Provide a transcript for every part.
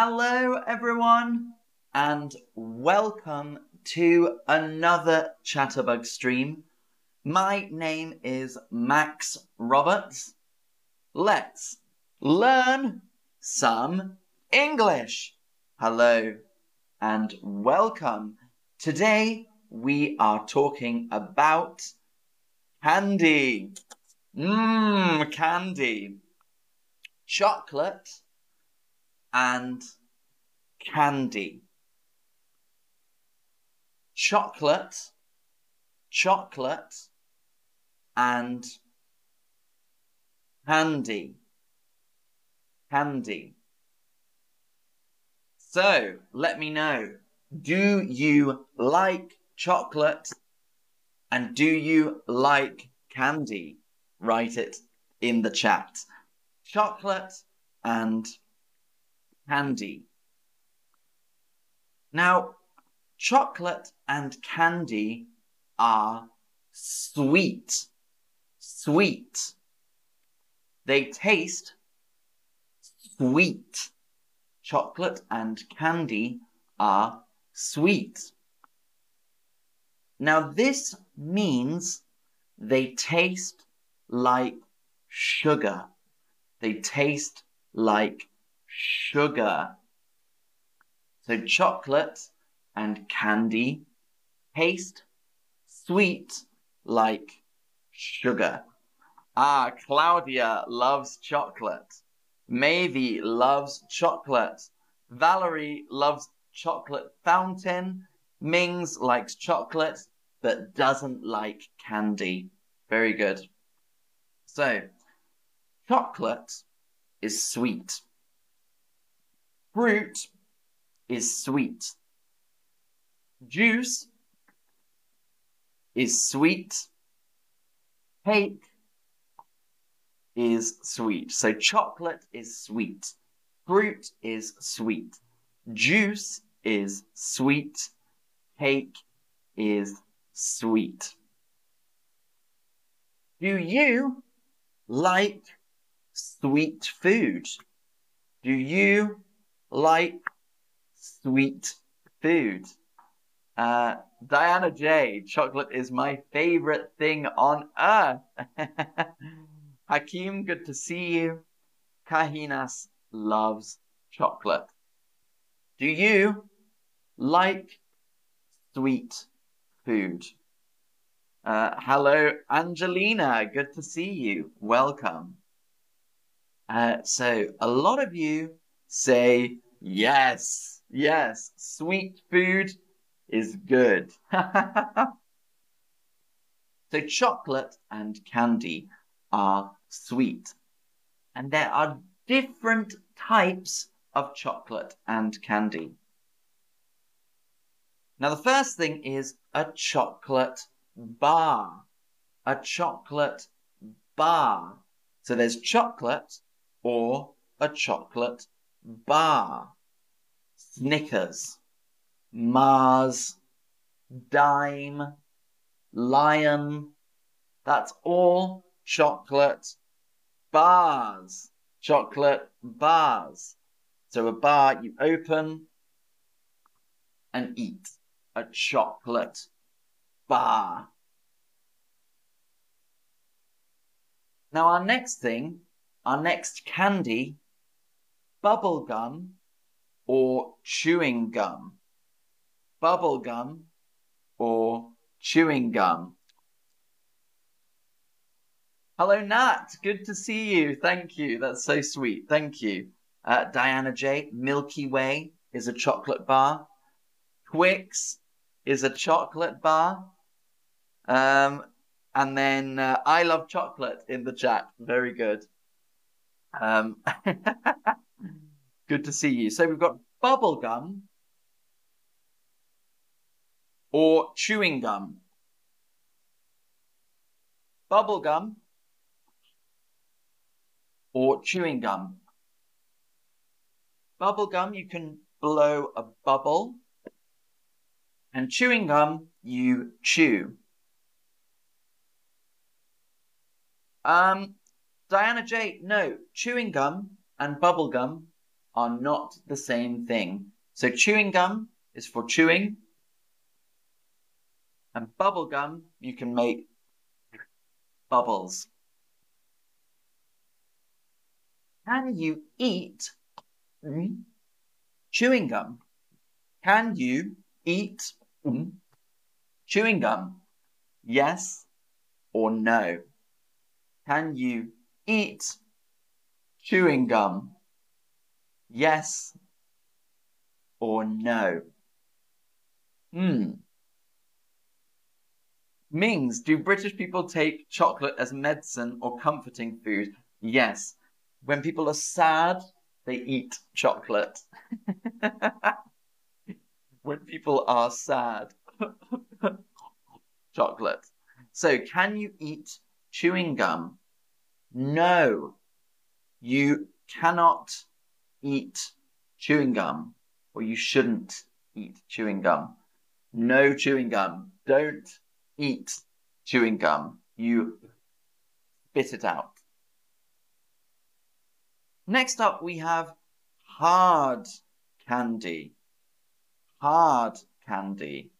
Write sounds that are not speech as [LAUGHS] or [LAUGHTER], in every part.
Hello, everyone, and welcome to another Chatterbug stream. My name is Max Roberts. Let's learn some English. Hello, and welcome. Today we are talking about candy. Mmm, candy. Chocolate and candy. Chocolate, chocolate, and candy. Candy. So, let me know. Do you like chocolate? And do you like candy? Write it in the chat. Chocolate and candy. Now, chocolate and candy are sweet. Sweet. They taste sweet. Chocolate and candy are sweet. Now, this means they taste like sugar. They taste like sugar. So chocolate and candy taste sweet like sugar. Ah, Claudia loves chocolate. Maeve loves chocolate. Valerie loves chocolate fountain. Mings likes chocolate but doesn't like candy. Very good. So, chocolate is sweet. Fruit is sweet. Juice is sweet. Cake is sweet. So chocolate is sweet. Fruit is sweet. Juice is sweet. Cake is sweet. Do you like sweet food? Do you like sweet food. Uh, Diana J, chocolate is my favorite thing on earth. [LAUGHS] Hakeem, good to see you. Kahinas loves chocolate. Do you like sweet food? Uh, hello, Angelina. Good to see you. Welcome. Uh, so, a lot of you say, yes, yes, sweet food is good. [LAUGHS] so chocolate and candy are sweet. And there are different types of chocolate and candy. Now, the first thing is a chocolate bar. A chocolate bar. So there's chocolate or a chocolate bar, Snickers, Mars, Dime, Lion. That's all chocolate bars. Chocolate bars. So a bar you open and eat. A chocolate bar. Now our next thing, our next candy bubble gum or chewing gum? Bubble gum or chewing gum? Hello, Nat. Good to see you. Thank you. That's so sweet. Thank you. Uh, Diana J. Milky Way is a chocolate bar. Twix is a chocolate bar. Um, and then uh, I love chocolate in the chat. Very good. Um, [LAUGHS] Good to see you. So we've got bubble gum or chewing gum. Bubble gum or chewing gum. Bubble gum, you can blow a bubble. And chewing gum, you chew. Um, Diana J, no, chewing gum and bubble gum are not the same thing. So chewing gum is for chewing. And bubble gum, you can make bubbles. Can you eat hmm, chewing gum? Can you eat hmm, chewing gum? Yes or no? Can you eat chewing gum? Yes or no? Hmm. Mings, do British people take chocolate as medicine or comforting food? Yes. When people are sad, they eat chocolate. [LAUGHS] when people are sad, [LAUGHS] chocolate. So, can you eat chewing gum? No, you cannot eat chewing gum, or you shouldn't eat chewing gum. No chewing gum. Don't eat chewing gum. You spit it out. Next up, we have hard candy. Hard candy.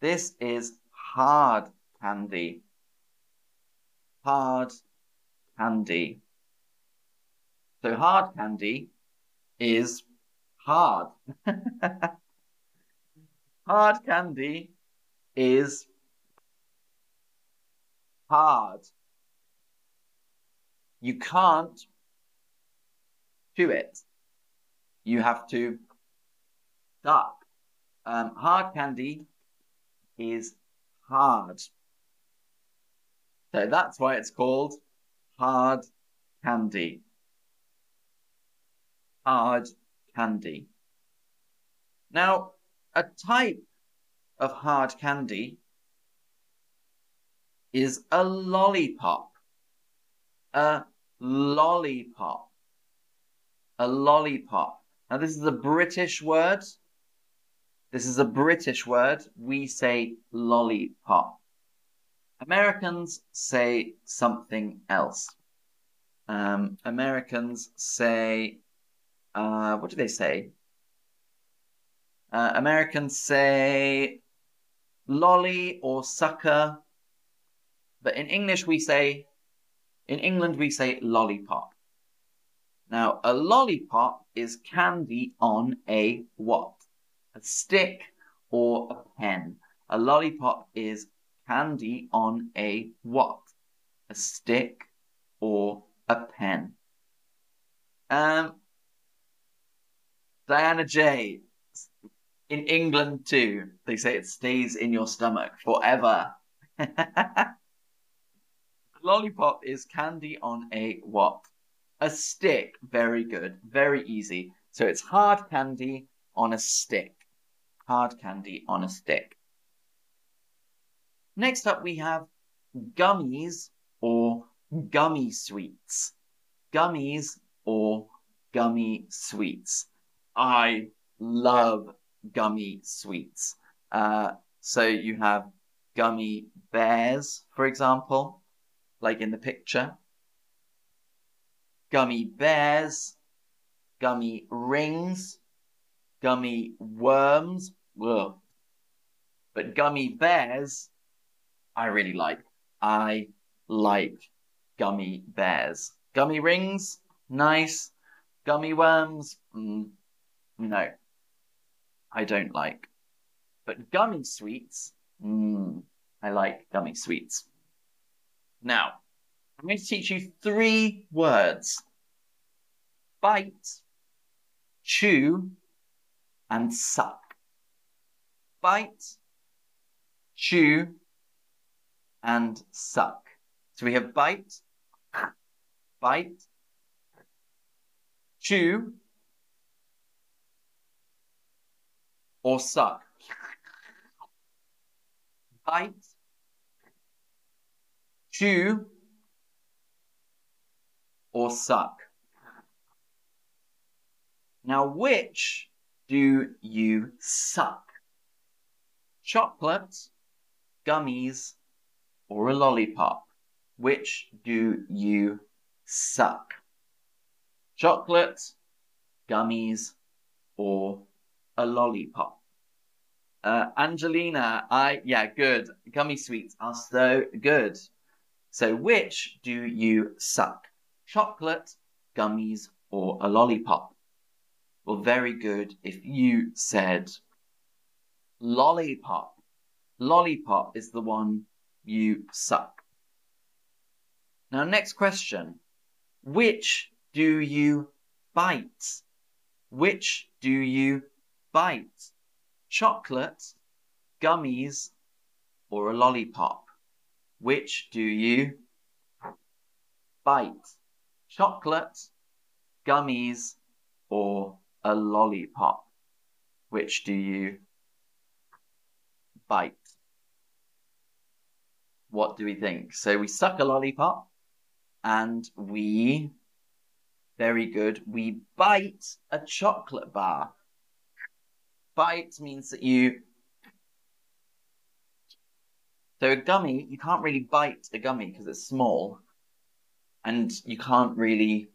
This is hard candy. Hard candy. So hard candy is hard. [LAUGHS] hard candy is hard. You can't chew it. You have to duck. Um, hard candy is hard. So that's why it's called hard candy. Hard candy. Now, a type of hard candy is a lollipop. A lollipop. A lollipop. Now, this is a British word. This is a British word. We say lollipop. Americans say something else. Um, Americans say, uh, what do they say? Uh, Americans say lolly or sucker. But in English, we say, in England, we say lollipop. Now, a lollipop is candy on a what? A stick or a pen. A lollipop is candy on a what? A stick or a pen. Um, Diana J. In England too, they say it stays in your stomach forever. [LAUGHS] Lollipop is candy on a what? A stick. Very good. Very easy. So it's hard candy on a stick. Hard candy on a stick. Next up, we have gummies or gummy sweets. Gummies or gummy sweets. I love gummy sweets. Uh, so you have gummy bears, for example, like in the picture. Gummy bears, gummy rings, gummy worms. Ugh. But gummy bears I really like. I like gummy bears. Gummy rings, nice. Gummy worms, mm, no, I don't like. But gummy sweets, mm, I like gummy sweets. Now, I'm going to teach you three words bite, chew, and suck. Bite, chew, and suck. So we have bite, bite, chew, or suck. Bite, chew, or suck. Now, which do you suck? Chocolate, gummies, or a lollipop? Which do you suck? Chocolate, gummies, or a lollipop? Uh, Angelina, I, yeah, good. Gummy sweets are so good. So, which do you suck? Chocolate, gummies, or a lollipop? Well, very good if you said lollipop. Lollipop is the one you suck. Now, next question. Which do you bite? Which do you bite? Chocolate, gummies, or a lollipop? Which do you bite? Chocolate, gummies, or a lollipop? Which do you bite? What do we think? So we suck a lollipop and we, very good, we bite a chocolate bar. Bite means that you so a gummy, you can't really bite a gummy because it's small, and you can't really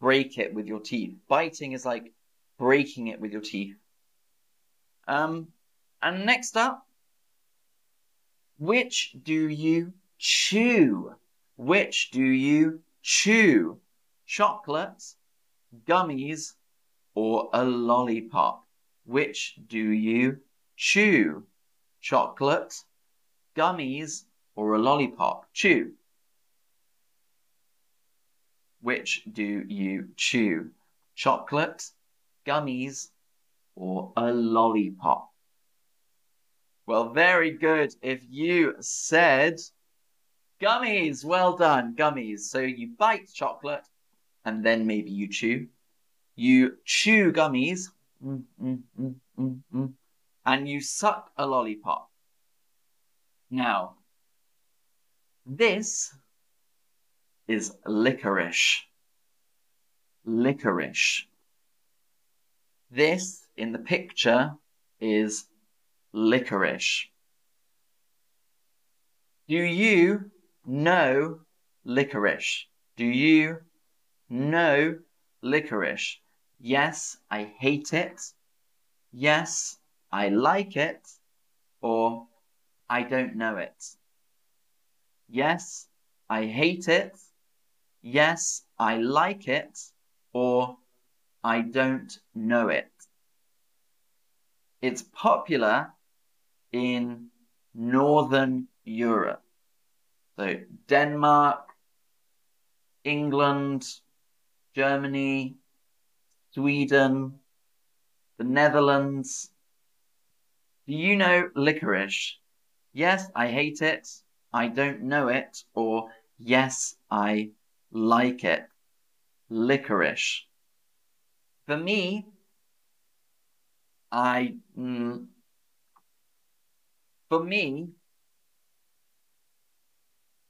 break it with your teeth. Biting is like breaking it with your teeth. Um, and next up, which do you chew? Which do you chew? Chocolate, gummies, or a lollipop? Which do you chew? Chocolate, gummies, or a lollipop? Chew. Which do you chew? Chocolate, gummies, or a lollipop? Well, very good. If you said gummies, well done, gummies. So you bite chocolate and then maybe you chew. You chew gummies mm, mm, mm, mm, mm and you suck a lollipop. Now, this is licorice. Licorice. This in the picture is licorice. Do you know licorice? Do you know licorice? Yes, I hate it. Yes, I like it. Or I don't know it. Yes, I hate it. Yes, I like it. Or I don't know it. It's popular in Northern Europe. So Denmark, England, Germany, Sweden, the Netherlands. Do you know licorice? Yes, I hate it. I don't know it. Or yes, I like it. Licorice. For me, I. Mm, for me,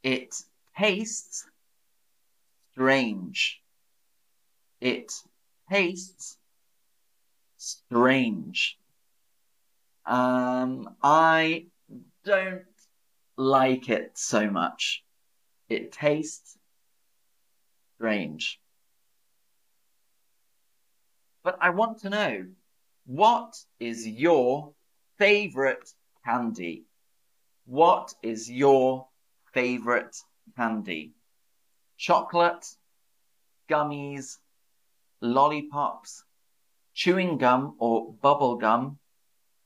it tastes strange. It tastes strange. Um, I don't like it so much. It tastes strange. But I want to know what is your favorite candy? What is your favorite candy? Chocolate, gummies, lollipops, chewing gum or bubble gum,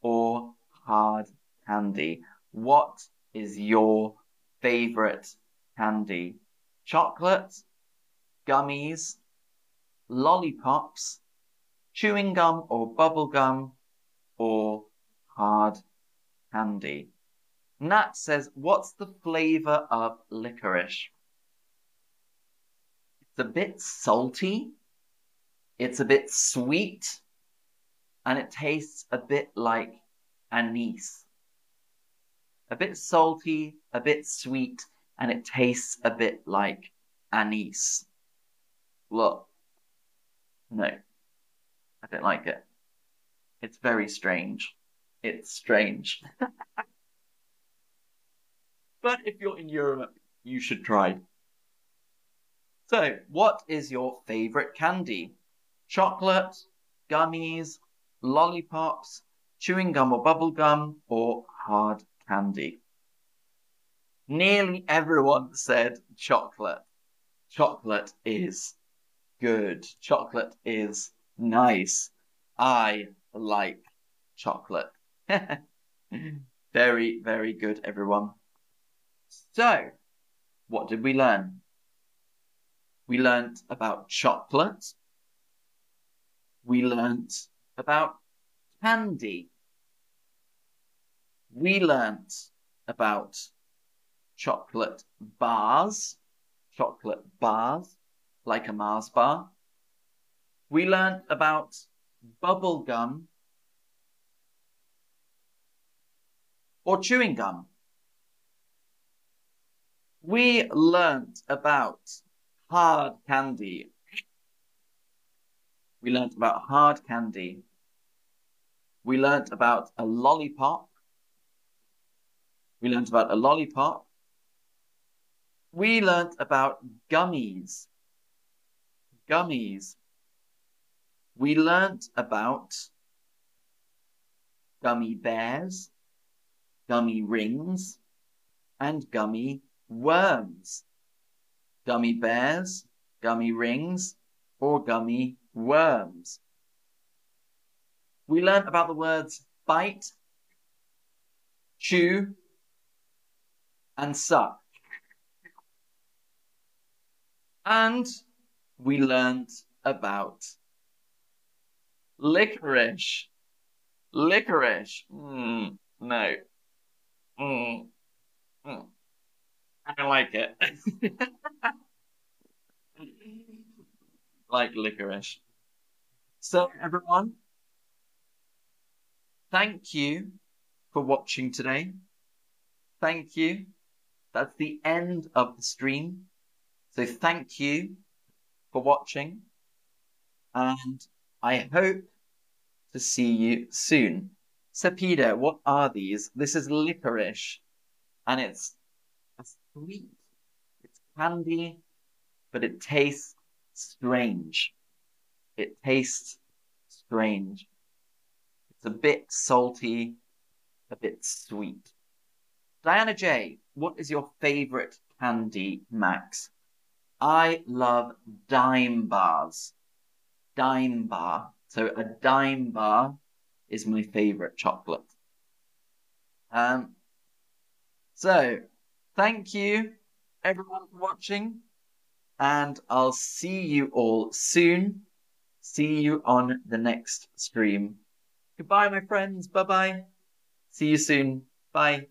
or hard candy? What is your favorite candy? Chocolate, gummies, lollipops, chewing gum or bubble gum, or hard candy? Nat says, What's the flavour of licorice? It's a bit salty, it's a bit sweet, and it tastes a bit like anise a bit salty, a bit sweet, and it tastes a bit like anise. Look. No. I don't like it. It's very strange. It's strange. [LAUGHS] but if you're in Europe, you should try. So, what is your favorite candy? Chocolate, gummies, lollipops, chewing gum or bubble gum, or hard candy. Nearly everyone said chocolate. Chocolate is good. Chocolate is nice. I like chocolate. [LAUGHS] very, very good, everyone. So, what did we learn? We learnt about chocolate. We learnt about candy. We learnt about chocolate bars, chocolate bars, like a Mars bar. We learnt about bubble gum or chewing gum. We learnt about hard candy. We learnt about hard candy. We learnt about a lollipop. We learnt about a lollipop. We learnt about gummies. Gummies. We learnt about gummy bears, gummy rings, and gummy worms. Gummy bears, gummy rings, or gummy worms. We learnt about the words bite, chew, and suck. And we learnt about licorice. Licorice. Mm, no. Mm, mm. I don't like it. [LAUGHS] like licorice. So, everyone, thank you for watching today. Thank you. That's the end of the stream. So, thank you for watching. And I hope to see you soon. So, Peter, what are these? This is licorice, and it's a sweet. It's candy, but it tastes strange. It tastes strange. It's a bit salty, a bit sweet. Diana J, what is your favorite candy, Max? I love dime bars. Dime bar. So a dime bar is my favorite chocolate. Um, so Thank you, everyone, for watching. And I'll see you all soon. See you on the next stream. Goodbye, my friends. Bye bye. See you soon. Bye.